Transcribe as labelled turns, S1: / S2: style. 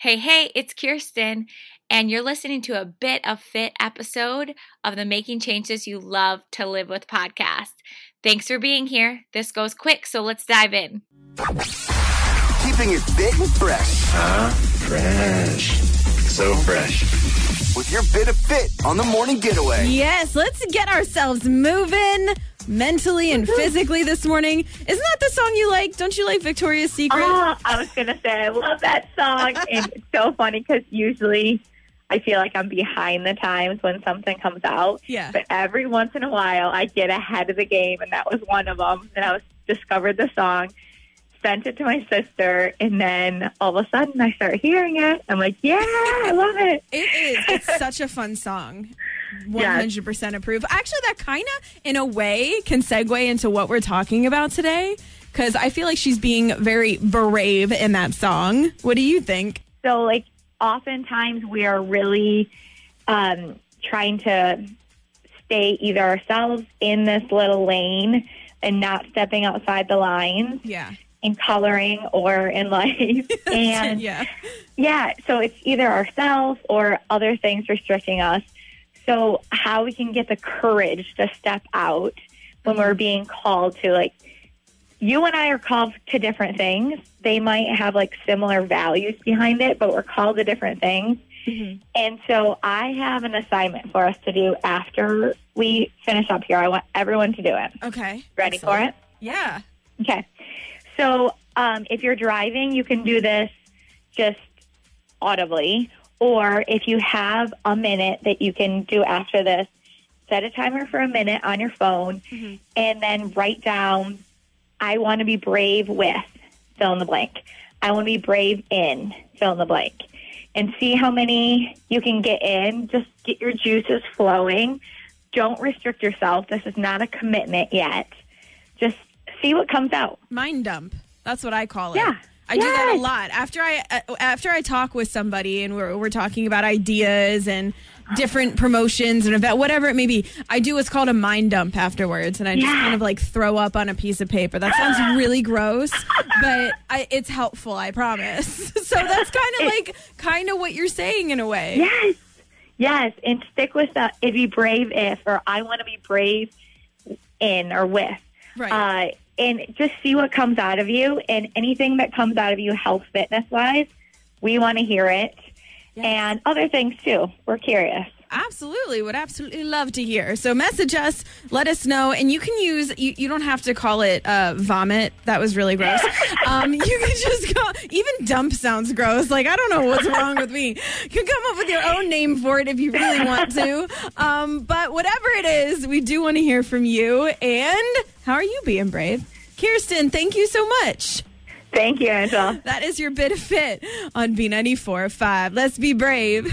S1: Hey, hey, it's Kirsten, and you're listening to a bit of fit episode of the Making Changes You Love to Live with podcast. Thanks for being here. This goes quick, so let's dive in.
S2: Keeping it fit and fresh
S3: Huh? Fresh. So fresh.
S2: with your bit of fit on the morning getaway.
S4: Yes, let's get ourselves moving mentally and physically this morning. Isn't that the song you like? Don't you like Victoria's Secret?
S5: Oh, I was gonna say I love that song, and it's so funny because usually I feel like I'm behind the times when something comes out.
S4: Yeah.
S5: But every once in a while, I get ahead of the game, and that was one of them. And I was discovered the song, sent it to my sister, and then all of a sudden I start hearing it. I'm like, yeah, I love it.
S4: It is. It's such a fun song. 100% approve. Actually, that kind of, in a way, can segue into what we're talking about today. Because I feel like she's being very brave in that song. What do you think?
S5: So, like, oftentimes we are really um, trying to stay either ourselves in this little lane and not stepping outside the lines
S4: Yeah.
S5: in coloring or in life. and
S4: yeah.
S5: yeah, so it's either ourselves or other things restricting us. So, how we can get the courage to step out when we're being called to, like, you and I are called to different things. They might have like similar values behind it, but we're called to different things. And so, I have an assignment for us to do after we finish up here. I want everyone to do it.
S4: Okay.
S5: Ready for it?
S4: Yeah.
S5: Okay. So um, if you're driving, you can do this just audibly. Or if you have a minute that you can do after this, set a timer for a minute on your phone mm-hmm. and then write down, I want to be brave with, fill in the blank. I want to be brave in, fill in the blank. And see how many you can get in. Just get your juices flowing. Don't restrict yourself. This is not a commitment yet. Just see what comes out.
S4: mind dump. That's what I call it.
S5: Yeah.
S4: I do that a lot. After I uh, after I talk with somebody and we're we're talking about ideas and different promotions and about whatever it may be, I do what's called a mind dump afterwards, and I just kind of like throw up on a piece of paper. That sounds really gross, but I, it's helpful. I promise. so that's kind of like kind of what you're saying in a way.
S5: Yes. Yes. And stick with the if be brave if or I want to be brave in or with.
S4: Right.
S5: Uh, and just see what comes out of you and anything that comes out of you health fitness wise, we want to hear it. And other things too. We're curious.
S4: Absolutely, would absolutely love to hear. So message us, let us know, and you can use. You, you don't have to call it uh, vomit. That was really gross. Um, you can just call. Even dump sounds gross. Like I don't know what's wrong with me. You can come up with your own name for it if you really want to. Um, but whatever it is, we do want to hear from you. And how are you being brave, Kirsten? Thank you so much.
S5: Thank you, Angela.
S4: That is your bit of fit on B94.5. Let's be brave.